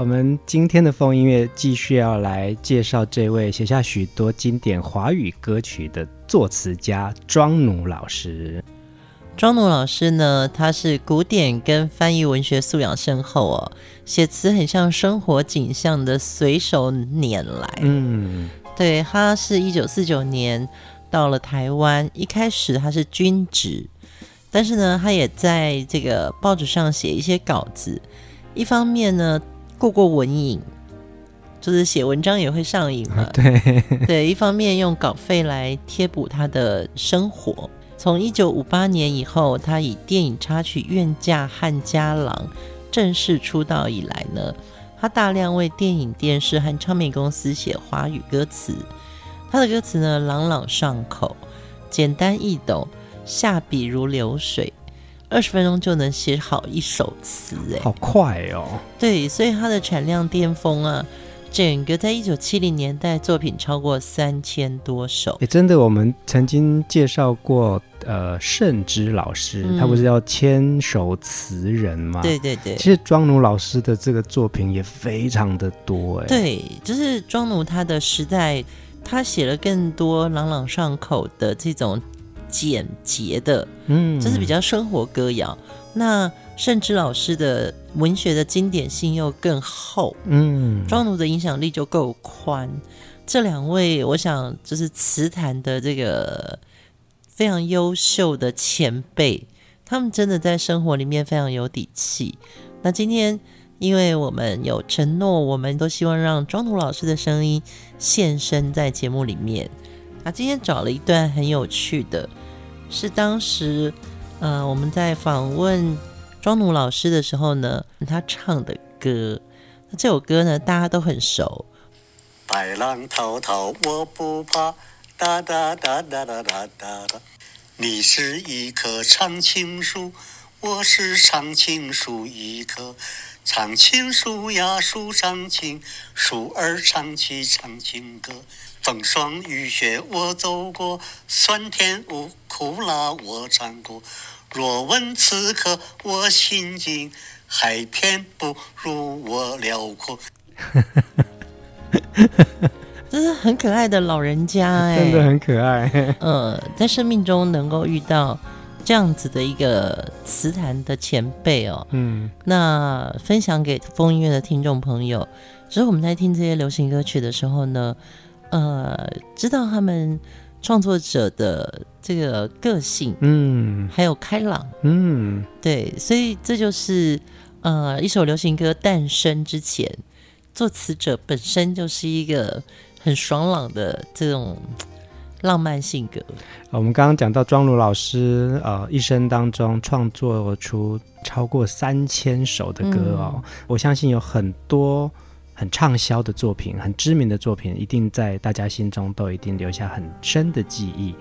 我们今天的风音乐继续要来介绍这位写下许多经典华语歌曲的作词家庄奴老师。庄奴老师呢，他是古典跟翻译文学素养深厚哦，写词很像生活景象的随手拈来。嗯，对，他是一九四九年到了台湾，一开始他是军职，但是呢，他也在这个报纸上写一些稿子，一方面呢。过过文瘾，就是写文章也会上瘾嘛。对 对，一方面用稿费来贴补他的生活。从一九五八年以后，他以电影插曲《愿嫁汉家郎》正式出道以来呢，他大量为电影、电视和唱片公司写华语歌词。他的歌词呢，朗朗上口，简单易懂，下笔如流水。二十分钟就能写好一首词，哎，好快哦！对，所以他的产量巅峰啊，整个在一九七零年代作品超过三千多首。哎，真的，我们曾经介绍过，呃，盛之老师，嗯、他不是叫千首词人吗？对对对。其实庄奴老师的这个作品也非常的多，哎，对，就是庄奴他的时代，他写了更多朗朗上口的这种。简洁的，嗯，这是比较生活歌谣。那甚至老师的文学的经典性又更厚，嗯，庄奴的影响力就够宽。这两位，我想就是词坛的这个非常优秀的前辈，他们真的在生活里面非常有底气。那今天，因为我们有承诺，我们都希望让庄奴老师的声音现身在节目里面。那今天找了一段很有趣的。是当时，呃，我们在访问庄奴老师的时候呢，他唱的歌。那这首歌呢，大家都很熟。白浪滔滔，我不怕，哒哒哒哒哒哒哒哒。你是一棵常青树，我是常青树一棵。常青树呀，树常青，树儿唱起常青歌。风霜雨雪我走过，酸甜苦辣我尝过。若问此刻我心境，海天不如我辽阔。这是很可爱的老人家 哎，真的很可爱。嗯、呃，在生命中能够遇到这样子的一个词坛的前辈哦，嗯，那分享给风音乐的听众朋友，所以我们在听这些流行歌曲的时候呢。呃，知道他们创作者的这个个性，嗯，还有开朗，嗯，对，所以这就是呃，一首流行歌诞生之前，作词者本身就是一个很爽朗的这种浪漫性格。我们刚刚讲到庄鲁老师，呃，一生当中创作出超过三千首的歌哦，嗯，我相信有很多。很畅销的作品，很知名的作品，一定在大家心中都一定留下很深的记忆。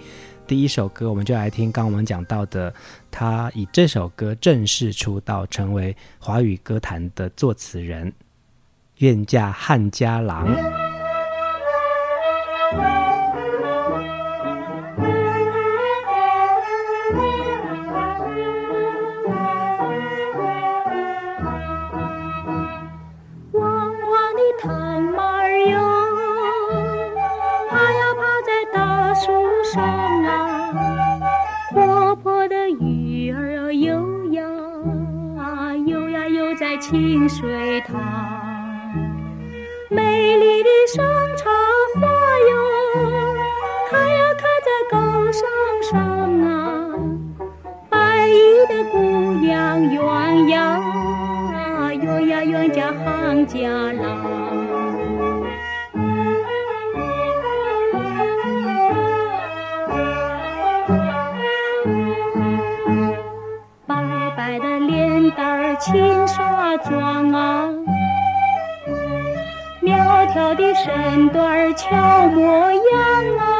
第一首歌，我们就来听刚我们讲到的，他以这首歌正式出道，成为华语歌坛的作词人，《愿嫁汉家郎》。的鱼儿游呀游呀游在清水塘。刷妆啊，苗条的身段儿俏模样啊。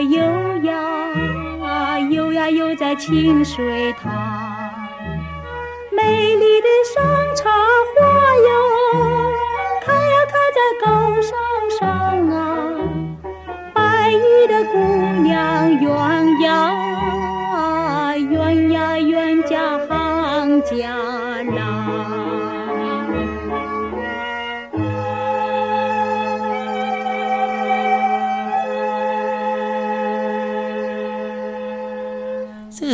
游呀游呀游在清水塘。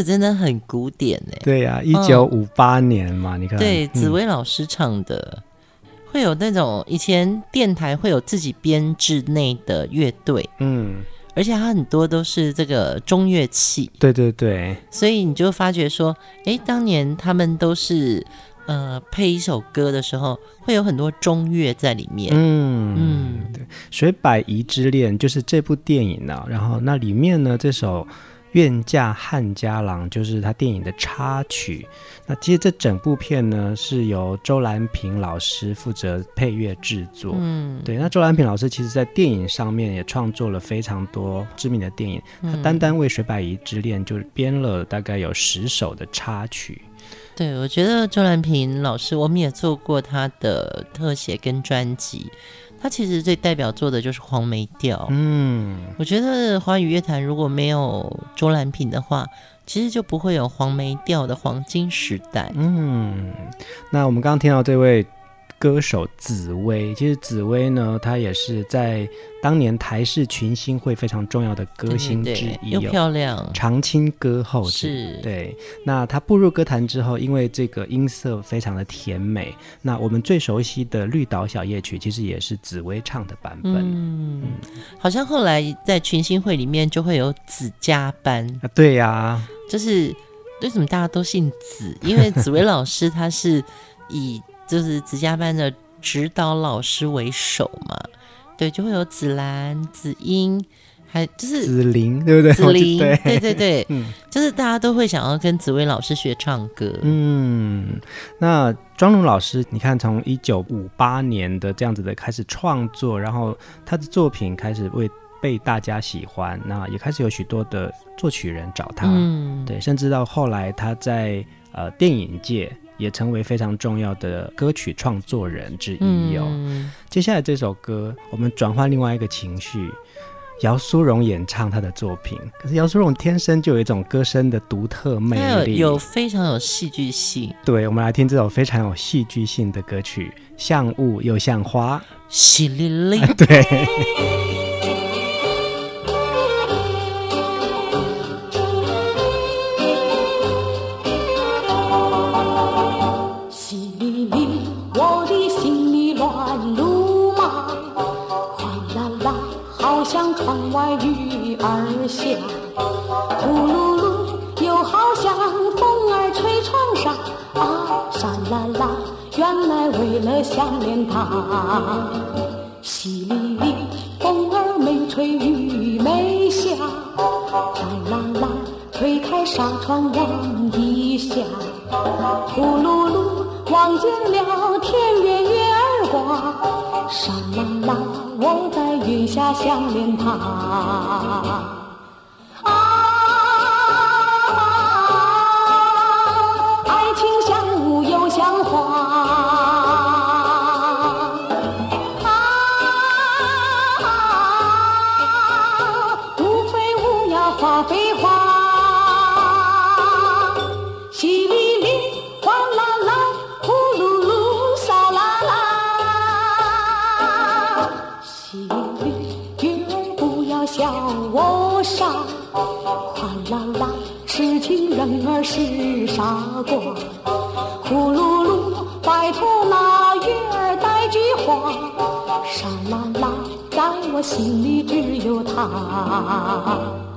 真的很古典哎，对呀、啊，一九五八年嘛，嗯、你看，对，紫薇老师唱的，嗯、会有那种以前电台会有自己编制内的乐队，嗯，而且它很多都是这个中乐器，对对对，所以你就发觉说，哎，当年他们都是呃配一首歌的时候，会有很多中乐在里面，嗯嗯，对，《水百宜之恋》就是这部电影呢、啊，然后那里面呢这首。愿嫁汉家郎就是他电影的插曲。那其实这整部片呢，是由周兰平老师负责配乐制作。嗯，对。那周兰平老师其实在电影上面也创作了非常多知名的电影。他单单为《水百宜之恋》就编了大概有十首的插曲。对，我觉得周兰平老师，我们也做过他的特写跟专辑。他其实最代表作的就是黄梅调。嗯，我觉得华语乐坛如果没有周蓝萍的话，其实就不会有黄梅调的黄金时代。嗯，那我们刚刚听到这位。歌手紫薇，其实紫薇呢，她也是在当年台视群星会非常重要的歌星之一，又漂亮，常青歌后是。对，那她步入歌坛之后，因为这个音色非常的甜美，那我们最熟悉的《绿岛小夜曲》其实也是紫薇唱的版本。嗯，嗯好像后来在群星会里面就会有紫家班啊，对呀、啊，就是为什么大家都姓紫？因为紫薇老师她是以。就是紫家班的指导老师为首嘛，对，就会有紫兰、紫英，还就是紫菱，对不对？紫菱，对对对对，嗯，就是大家都会想要跟紫薇老师学唱歌。嗯，那庄奴老师，你看从一九五八年的这样子的开始创作，然后他的作品开始为被大家喜欢，那也开始有许多的作曲人找他，嗯，对，甚至到后来他在呃电影界。也成为非常重要的歌曲创作人之一哦。嗯、接下来这首歌，我们转换另外一个情绪，姚苏荣演唱她的作品。可是姚苏荣天生就有一种歌声的独特魅力，有，有非常有戏剧性。对，我们来听这首非常有戏剧性的歌曲，像雾又像花，淅沥沥。对。窗外雨儿下，呼噜噜，又好像风儿吹窗纱。啊，沙啦啦，原来为了想念他，淅沥沥，风儿没吹雨没下，哗啦啦，推开纱窗望一下，呼噜噜，望见了天边月儿挂，沙啦啦。我在月下想念他。心里只有他。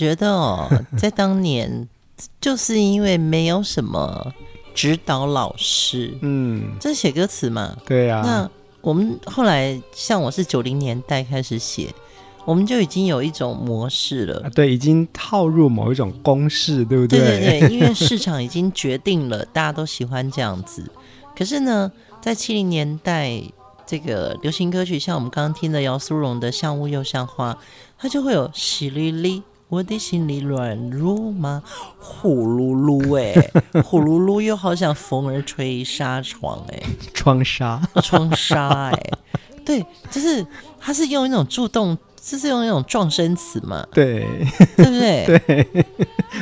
觉得哦，在当年就是因为没有什么指导老师，嗯，这是写歌词嘛？对呀、啊。那我们后来像我是九零年代开始写，我们就已经有一种模式了，啊、对，已经套入某一种公式，对不对？对对对，因为 市场已经决定了，大家都喜欢这样子。可是呢，在七零年代，这个流行歌曲，像我们刚刚听的姚苏荣的《像雾又像花》，它就会有淅沥沥。我的心里乱如麻，呼噜噜哎，呼噜噜又好像风儿吹纱窗哎，窗纱，窗纱哎，对，就是它是用一种助动。这是用那种撞声词嘛？对，对不对？对，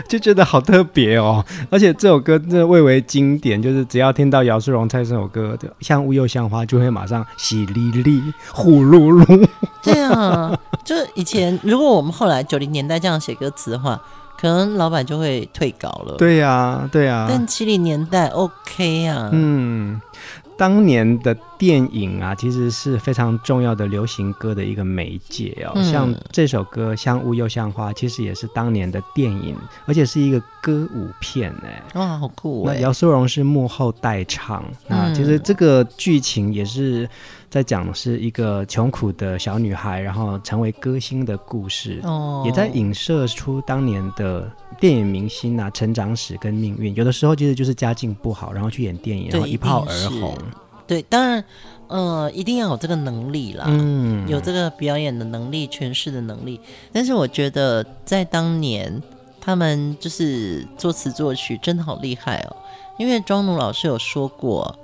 就觉得好特别哦。而且这首歌真的蔚为经典，就是只要听到姚世荣唱这首歌，像雾又像花，就会马上淅沥沥、呼噜噜。对啊，就是以前如果我们后来九零年代这样写歌词的话，可能老板就会退稿了。对呀、啊，对呀、啊。但七零年代 OK 啊。嗯。当年的电影啊，其实是非常重要的流行歌的一个媒介哦。嗯、像这首歌《像雾又像花》，其实也是当年的电影，而且是一个歌舞片哎。哇，好酷欸！那姚苏荣是幕后代唱，那、嗯、其实这个剧情也是在讲是一个穷苦的小女孩，然后成为歌星的故事。哦，也在影射出当年的电影明星啊成长史跟命运。有的时候其实就是家境不好，然后去演电影，然后一炮而红。对，当然，呃，一定要有这个能力啦，嗯，有这个表演的能力、诠释的能力。但是我觉得，在当年，他们就是作词作曲真的好厉害哦。因为庄奴老师有说过，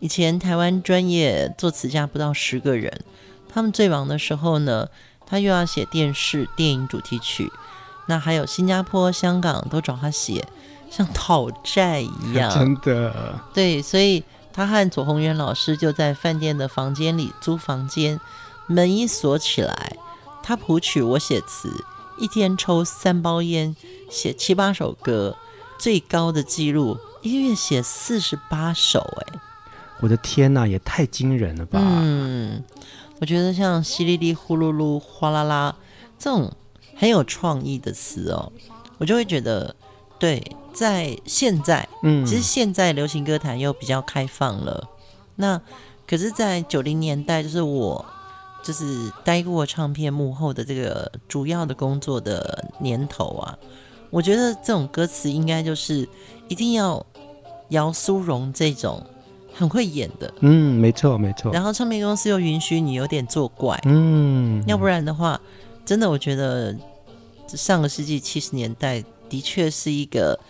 以前台湾专业作词家不到十个人，他们最忙的时候呢，他又要写电视、电影主题曲，那还有新加坡、香港都找他写，像讨债一样，真的。对，所以。他和左宏元老师就在饭店的房间里租房间，门一锁起来，他谱曲，我写词，一天抽三包烟，写七八首歌，最高的记录一个月写四十八首，哎，我的天呐，也太惊人了吧！嗯，我觉得像淅沥沥、呼噜噜、哗啦啦这种很有创意的词哦，我就会觉得。对，在现在，嗯，其实现在流行歌坛又比较开放了。那可是，在九零年代，就是我就是待过唱片幕后的这个主要的工作的年头啊，我觉得这种歌词应该就是一定要姚苏荣这种很会演的，嗯，没错没错。然后唱片公司又允许你有点作怪，嗯，要不然的话，真的我觉得上个世纪七十年代。的确是一个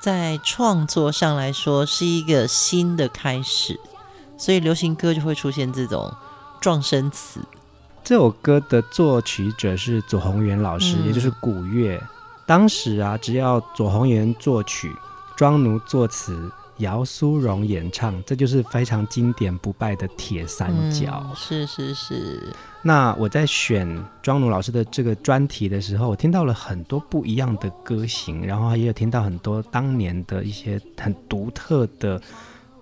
在创作上来说是一个新的开始，所以流行歌就会出现这种撞声词。这首歌的作曲者是左宏元老师，嗯、也就是古月。当时啊，只要左宏元作曲，庄奴作词。姚苏荣演唱，这就是非常经典不败的铁三角。嗯、是是是。那我在选庄奴老师的这个专题的时候，我听到了很多不一样的歌型，然后也有听到很多当年的一些很独特的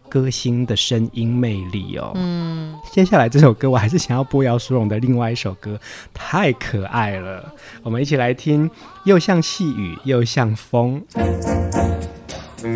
歌星的声音魅力哦。嗯。接下来这首歌，我还是想要播姚苏荣的另外一首歌，太可爱了。我们一起来听，又像细雨，又像风。像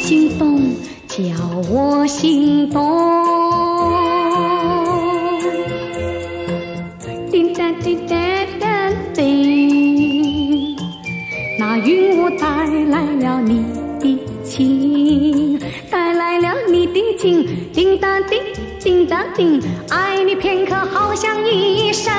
心动，叫我心动。滴答滴答答滴，那云雾带来了你的情，带来了你的情。叮当叮，叮当叮，爱你片刻好像一生。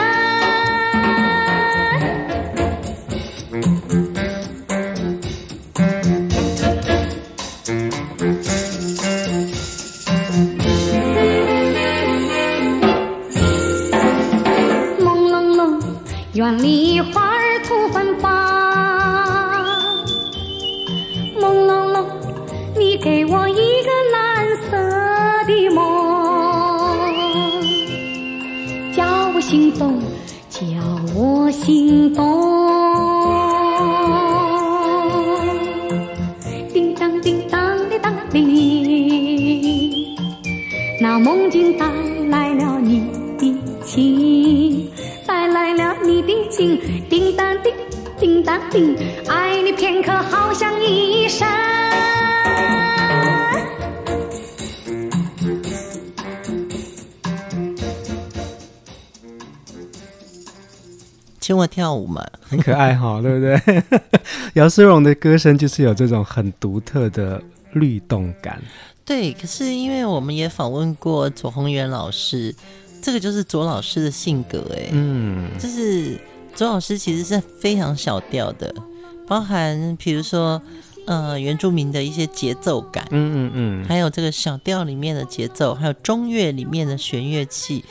请我跳舞嘛，很可爱哈，对不对？姚思荣的歌声就是有这种很独特的律动感。对，可是因为我们也访问过左宏元老师，这个就是左老师的性格哎，嗯，就是左老师其实是非常小调的，包含比如说呃原住民的一些节奏感，嗯嗯嗯，还有这个小调里面的节奏，还有中乐里面的弦乐器，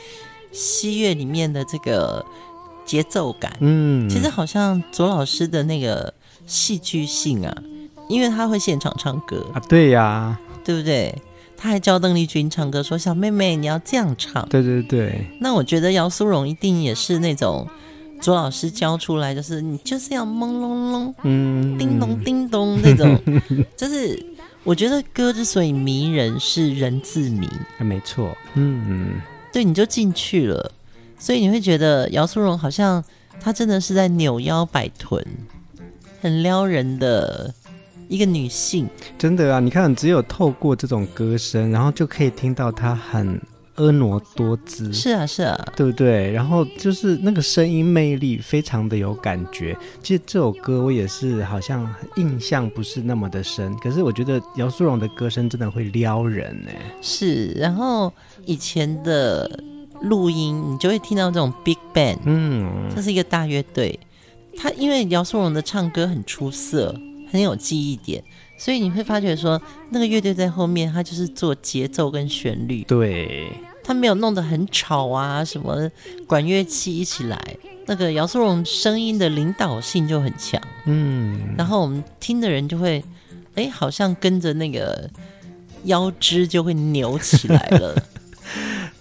西乐里面的这个。节奏感，嗯，其实好像左老师的那个戏剧性啊，因为他会现场唱歌啊，对呀，对不对？他还教邓丽君唱歌，说：“小妹妹，你要这样唱。”对对对。那我觉得姚苏蓉一定也是那种左老师教出来，就是你就是要朦胧胧，嗯，叮咚叮咚那种，就是我觉得歌之所以迷人，是人自迷，啊，没错，嗯，对，你就进去了。所以你会觉得姚苏蓉好像她真的是在扭腰摆臀，很撩人的一个女性。真的啊，你看，只有透过这种歌声，然后就可以听到她很婀娜多姿。是啊，是啊，对不对？然后就是那个声音魅力非常的有感觉。其实这首歌我也是好像印象不是那么的深，可是我觉得姚苏荣的歌声真的会撩人呢。是，然后以前的。录音，你就会听到这种 big band，嗯，这是一个大乐队，他因为姚苏荣的唱歌很出色，很有记忆点，所以你会发觉说，那个乐队在后面，他就是做节奏跟旋律。对，他没有弄得很吵啊，什么管乐器一起来，那个姚苏荣声音的领导性就很强。嗯，然后我们听的人就会，哎，好像跟着那个腰肢就会扭起来了。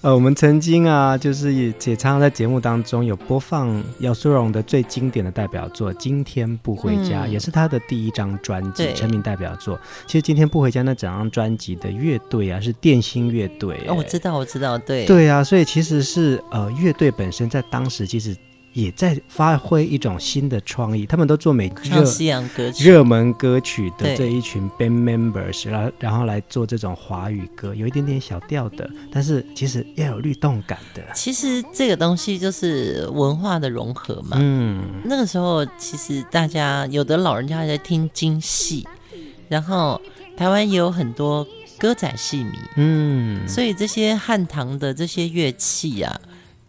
呃，我们曾经啊，就是也也常常在节目当中有播放姚苏荣的最经典的代表作《今天不回家》，嗯，也是他的第一张专辑成名代表作。其实《今天不回家》那整张专辑的乐队啊，是电心乐队。哦，我知道，我知道，对，对啊，所以其实是呃，乐队本身在当时其实。也在发挥一种新的创意，他们都做美热西洋歌曲、热门歌曲的这一群 band members，然后然后来做这种华语歌，有一点点小调的，但是其实要有律动感的。其实这个东西就是文化的融合嘛。嗯，那个时候其实大家有的老人家还在听京戏，然后台湾也有很多歌仔戏迷。嗯，所以这些汉唐的这些乐器啊。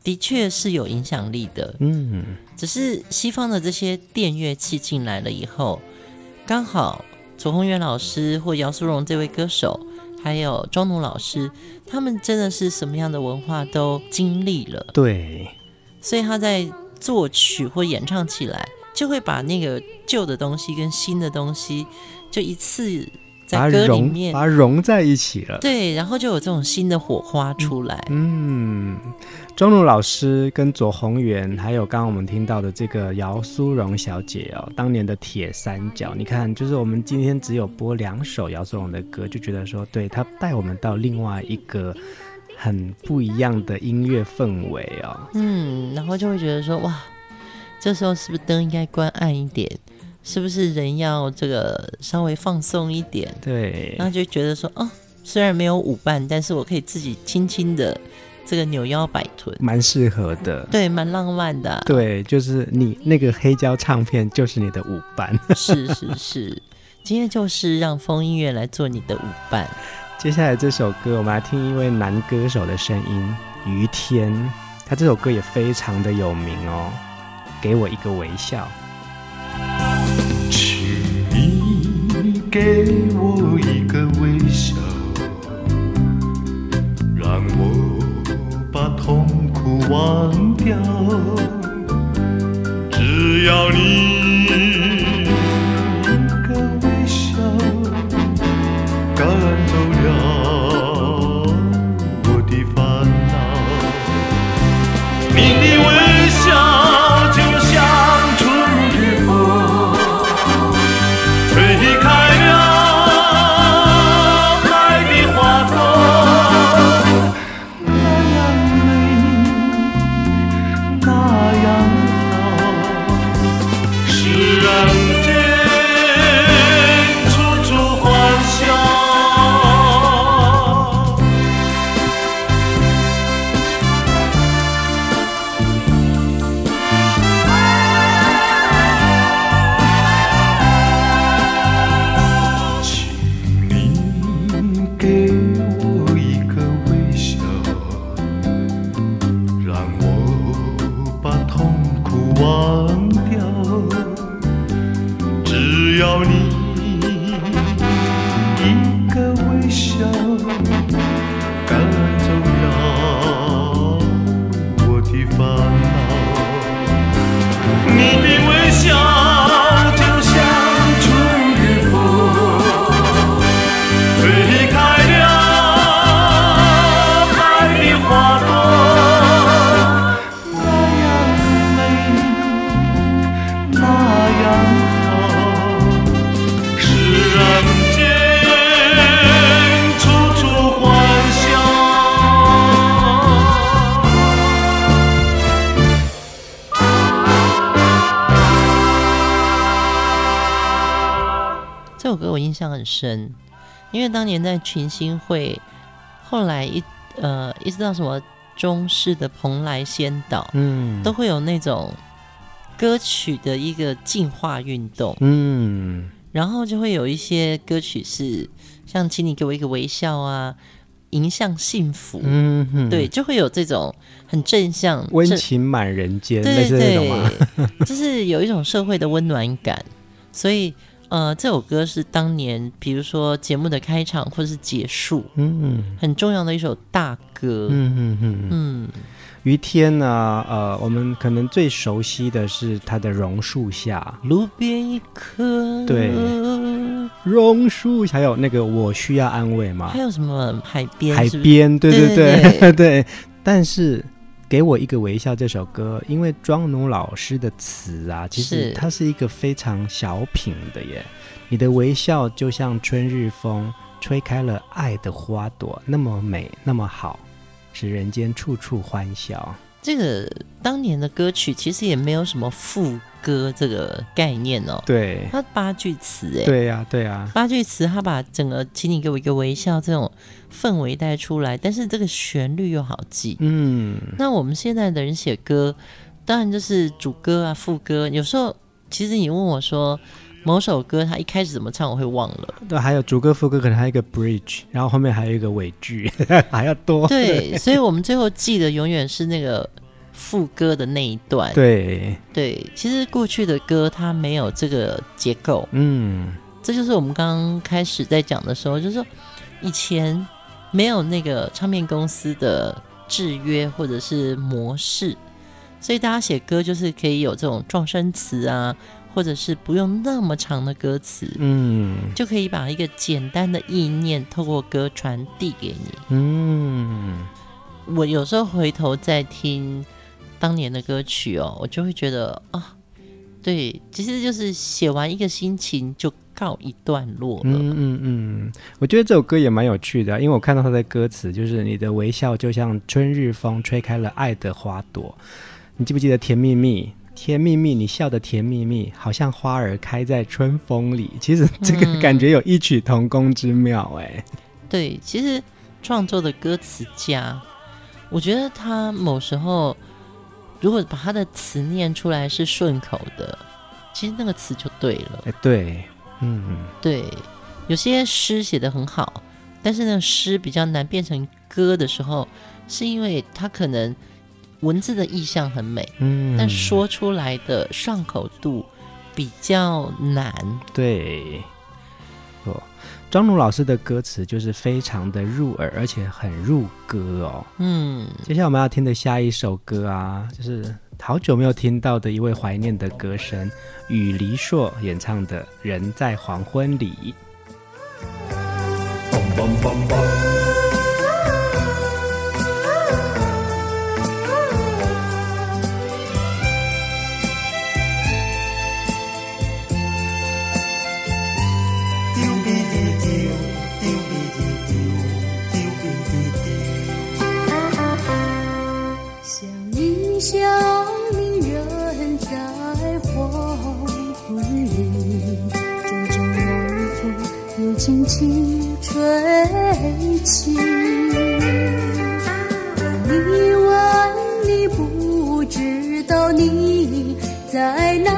的确是有影响力的，嗯，只是西方的这些电乐器进来了以后，刚好左宏元老师或姚苏荣这位歌手，还有庄奴老师，他们真的是什么样的文化都经历了，对，所以他在作曲或演唱起来，就会把那个旧的东西跟新的东西，就一次在歌里面把它融，把它融在一起了，对，然后就有这种新的火花出来，嗯。嗯庄奴老师跟左宏元，还有刚刚我们听到的这个姚苏荣小姐哦，当年的铁三角，你看，就是我们今天只有播两首姚苏荣的歌，就觉得说，对，她带我们到另外一个很不一样的音乐氛围哦。嗯，然后就会觉得说，哇，这时候是不是灯应该关暗一点？是不是人要这个稍微放松一点？对，然后就觉得说，哦，虽然没有舞伴，但是我可以自己轻轻的。这个扭腰摆臀蛮适合的，对，蛮浪漫的啊。对，就是你那个黑胶唱片就是你的舞伴。是是是，今天就是让风音乐来做你的舞伴。接下来这首歌，我们来听一位男歌手的声音，于天。他这首歌也非常的有名哦。给我一个微笑，给我一个微笑，让我。把痛苦忘掉，只要你深，因为当年在群星会，后来一呃一直到什么中式的蓬莱仙岛，嗯，都会有那种歌曲的一个进化运动，嗯，然后就会有一些歌曲是像，请你给我一个微笑啊，迎向幸福，嗯哼，对，就会有这种很正向、温情满人间，对对对，就是有一种社会的温暖感。所以，呃，这首歌是当年，比如说节目的开场或者是结束，嗯，很重要的一首大歌，嗯嗯嗯嗯。于天呢？呃，我们可能最熟悉的是他的榕树下，路边一棵，对，榕树，还有那个我需要安慰吗？还有什么海边？海边，对，对，对，对。但是给我一个微笑这首歌，因为庄奴老师的词啊，其实它是一个非常小品的耶。你的微笑就像春日风，吹开了爱的花朵，那么美，那么好。使人间处处欢笑。这个当年的歌曲其实也没有什么副歌这个概念哦。对，它八句词哎。对呀、啊，对呀、啊。八句词，它把整个“请你给我一个微笑”这种氛围带出来，但是这个旋律又好记。嗯。那我们现在的人写歌，当然就是主歌啊、副歌。有时候，其实你问我说。某首歌，他一开始怎么唱，我会忘了。对，还有主歌、副歌，可能还有一个 bridge，然后后面还有一个尾句，还要多。对，所以我们最后记得永远是那个副歌的那一段。对对，其实过去的歌它没有这个结构。嗯，这就是我们刚刚开始在讲的时候，就是说以前没有那个唱片公司的制约或者是模式，所以大家写歌就是可以有这种撞声词啊。或者是不用那么长的歌词，嗯，就可以把一个简单的意念透过歌传递给你。嗯，我有时候回头再听当年的歌曲哦，我就会觉得啊，对，其实就是写完一个心情就告一段落了。嗯嗯嗯，我觉得这首歌也蛮有趣的，因为我看到它的歌词就是你的微笑就像春日风吹开了爱的花朵，你记不记得甜蜜蜜？甜蜜蜜，你笑得甜蜜蜜，好像花儿开在春风里。其实这个感觉有异曲同工之妙，哎、嗯。对，其实创作的歌词家，我觉得他某时候如果把他的词念出来是顺口的，其实那个词就对了。哎，对，嗯，对。有些诗写得很好，但是那个诗比较难变成歌的时候，是因为他可能。文字的意象很美，嗯，但说出来的上口度比较难。对，哦，庄奴老师的歌词就是非常的入耳，而且很入歌哦。嗯，接下来我们要听的下一首歌啊，就是好久没有听到的一位怀念的歌声，与黎硕演唱的《人在黄昏里》。轻吹起，你问你，不知道你在哪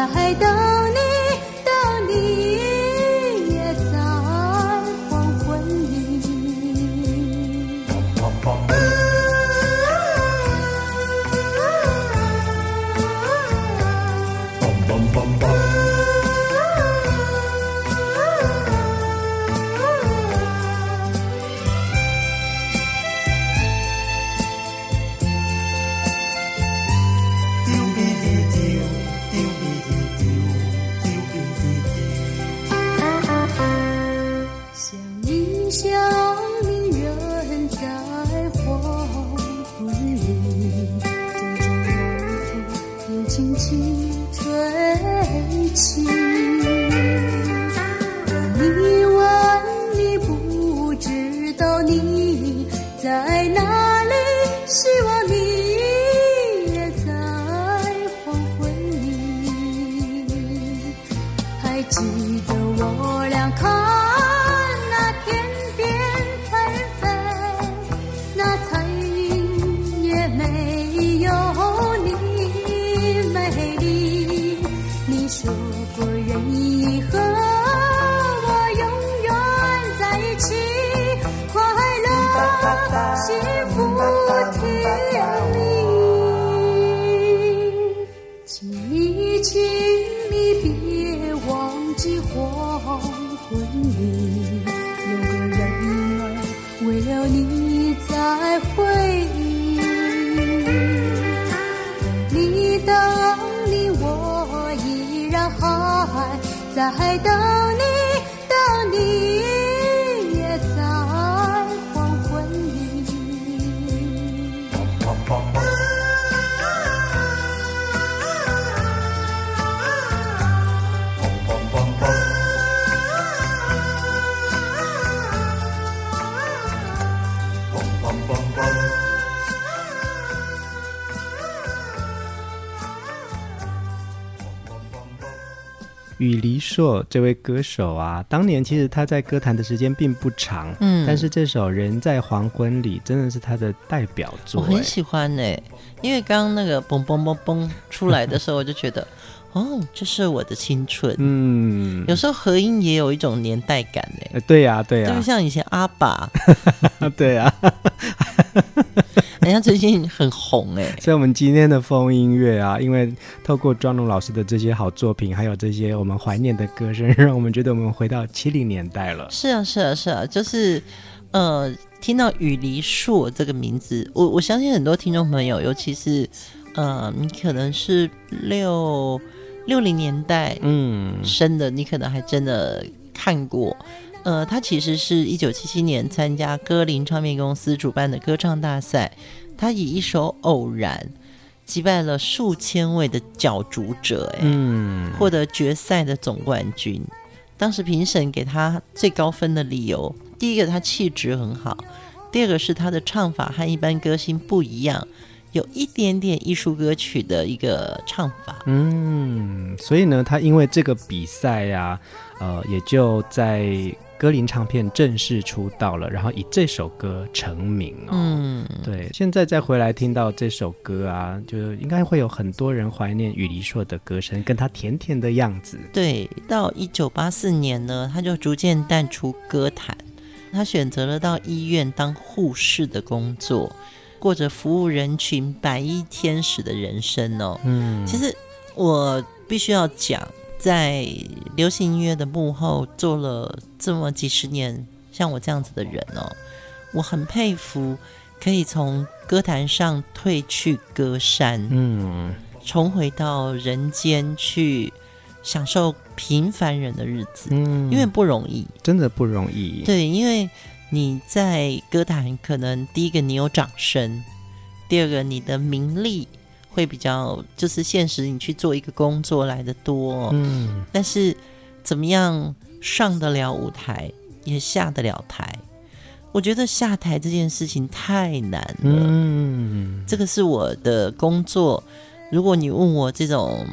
大海的在与黎硕这位歌手啊，当年其实他在歌坛的时间并不长，嗯，但是这首《人在黄昏里》真的是他的代表作，我很喜欢呢、欸。因为刚刚那个嘣嘣嘣嘣出来的时候，我就觉得，哦，这是我的青春，嗯，有时候和音也有一种年代感呢、欸。对呀、啊，对呀、啊，就像以前阿爸，对呀、啊。人家最近很红哎，所以我们今天的风音乐啊，因为透过庄奴老师的这些好作品，还有这些我们怀念的歌声，让我们觉得我们回到七零年代了。是啊，是啊，是啊，就是呃，听到雨梨硕这个名字，我我相信很多听众朋友，尤其是呃，你可能是六六零年代嗯生的，你可能还真的看过。呃，他其实是一九七七年参加歌林唱片公司主办的歌唱大赛，他以一首《偶然》击败了数千位的角逐者，哎，嗯，获得决赛的总冠军。当时评审给他最高分的理由，第一个他气质很好，第二个是他的唱法和一般歌星不一样，有一点点艺术歌曲的一个唱法。嗯，所以呢，他因为这个比赛呀，呃，也就在。歌林唱片正式出道了，然后以这首歌成名哦。嗯，对，现在再回来听到这首歌啊，就应该会有很多人怀念雨梨硕的歌声，跟他甜甜的样子。对，到一九八四年呢，他就逐渐淡出歌坛，他选择了到医院当护士的工作，过着服务人群白衣天使的人生哦。嗯，其实我必须要讲。在流行音乐的幕后做了这么几十年，像我这样子的人哦，我很佩服可以从歌坛上退去歌山，嗯，重回到人间去享受平凡人的日子，嗯，因为不容易，真的不容易。对，因为你在歌坛，可能第一个你有掌声，第二个你的名利。会比较就是现实，你去做一个工作来的多，嗯，但是怎么样上得了舞台，也下得了台？我觉得下台这件事情太难了，嗯，这个是我的工作。如果你问我这种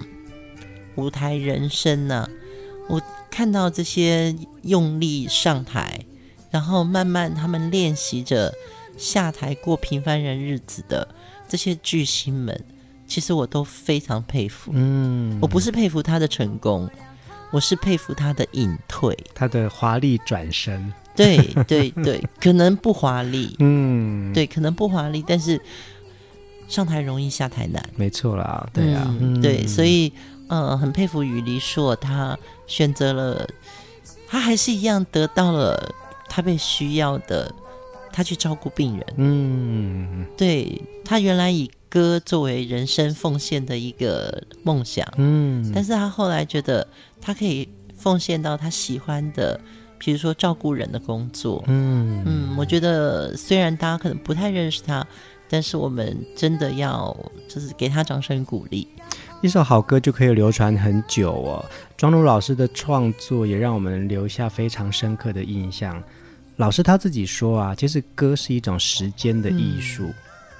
舞台人生呢，我看到这些用力上台，然后慢慢他们练习着下台过平凡人日子的这些巨星们。其实我都非常佩服，嗯，我不是佩服他的成功，我是佩服他的隐退，他的华丽转身，对对对，可能不华丽，嗯，对，可能不华丽，但是上台容易下台难，没错啦，对啊，嗯、对，所以呃，很佩服于黎硕，他选择了，他还是一样得到了他被需要的，他去照顾病人，嗯，对，他原来以。歌作为人生奉献的一个梦想，嗯，但是他后来觉得他可以奉献到他喜欢的，比如说照顾人的工作，嗯嗯，我觉得虽然大家可能不太认识他，但是我们真的要就是给他掌声鼓励。一首好歌就可以流传很久哦。庄奴老师的创作也让我们留下非常深刻的印象。老师他自己说啊，其实歌是一种时间的艺术。嗯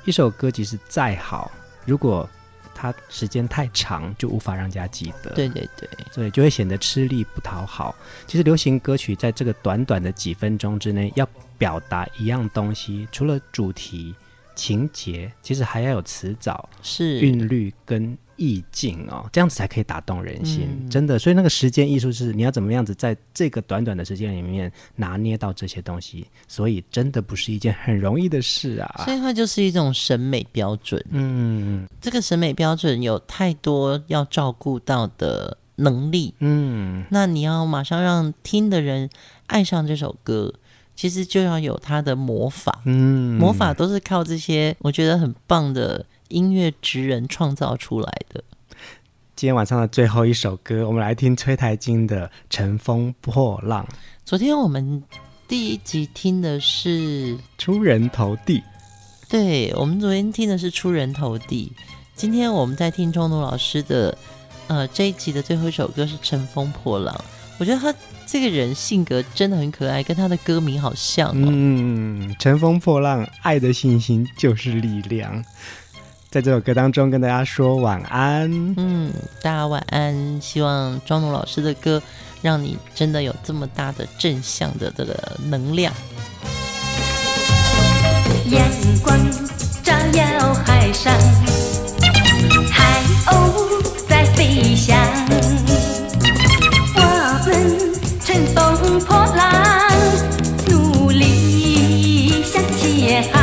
一首歌其实再好，如果它时间太长，就无法让人家记得。对对对，所以就会显得吃力不讨好。其实流行歌曲在这个短短的几分钟之内，要表达一样东西，除了主题、情节，其实还要有词藻、是韵律跟。意境哦，这样子才可以打动人心，嗯、真的。所以那个时间艺术是你要怎么样子在这个短短的时间里面拿捏到这些东西，所以真的不是一件很容易的事啊。所以它就是一种审美标准。嗯，这个审美标准有太多要照顾到的能力。嗯，那你要马上让听的人爱上这首歌，其实就要有他的魔法，嗯，魔法都是靠这些我觉得很棒的音乐职人创造出来的。今天晚上的最后一首歌，我们来听崔台金的《乘风破浪》。昨天我们第一集听的是《出人头地》，对，我们昨天听的是《出人头地》，今天我们在听钟奴老师的，呃，这一集的最后一首歌是《乘风破浪》。我觉得他这个人性格真的很可爱，跟他的歌名好像哦。嗯，乘风破浪，爱的信心就是力量。在这首歌当中跟大家说晚安。嗯，大家晚安。希望庄奴老师的歌让你真的有这么大的正向的这个能量。阳光照耀海上，海鸥在飞翔，我们乘风破浪，努力向前航。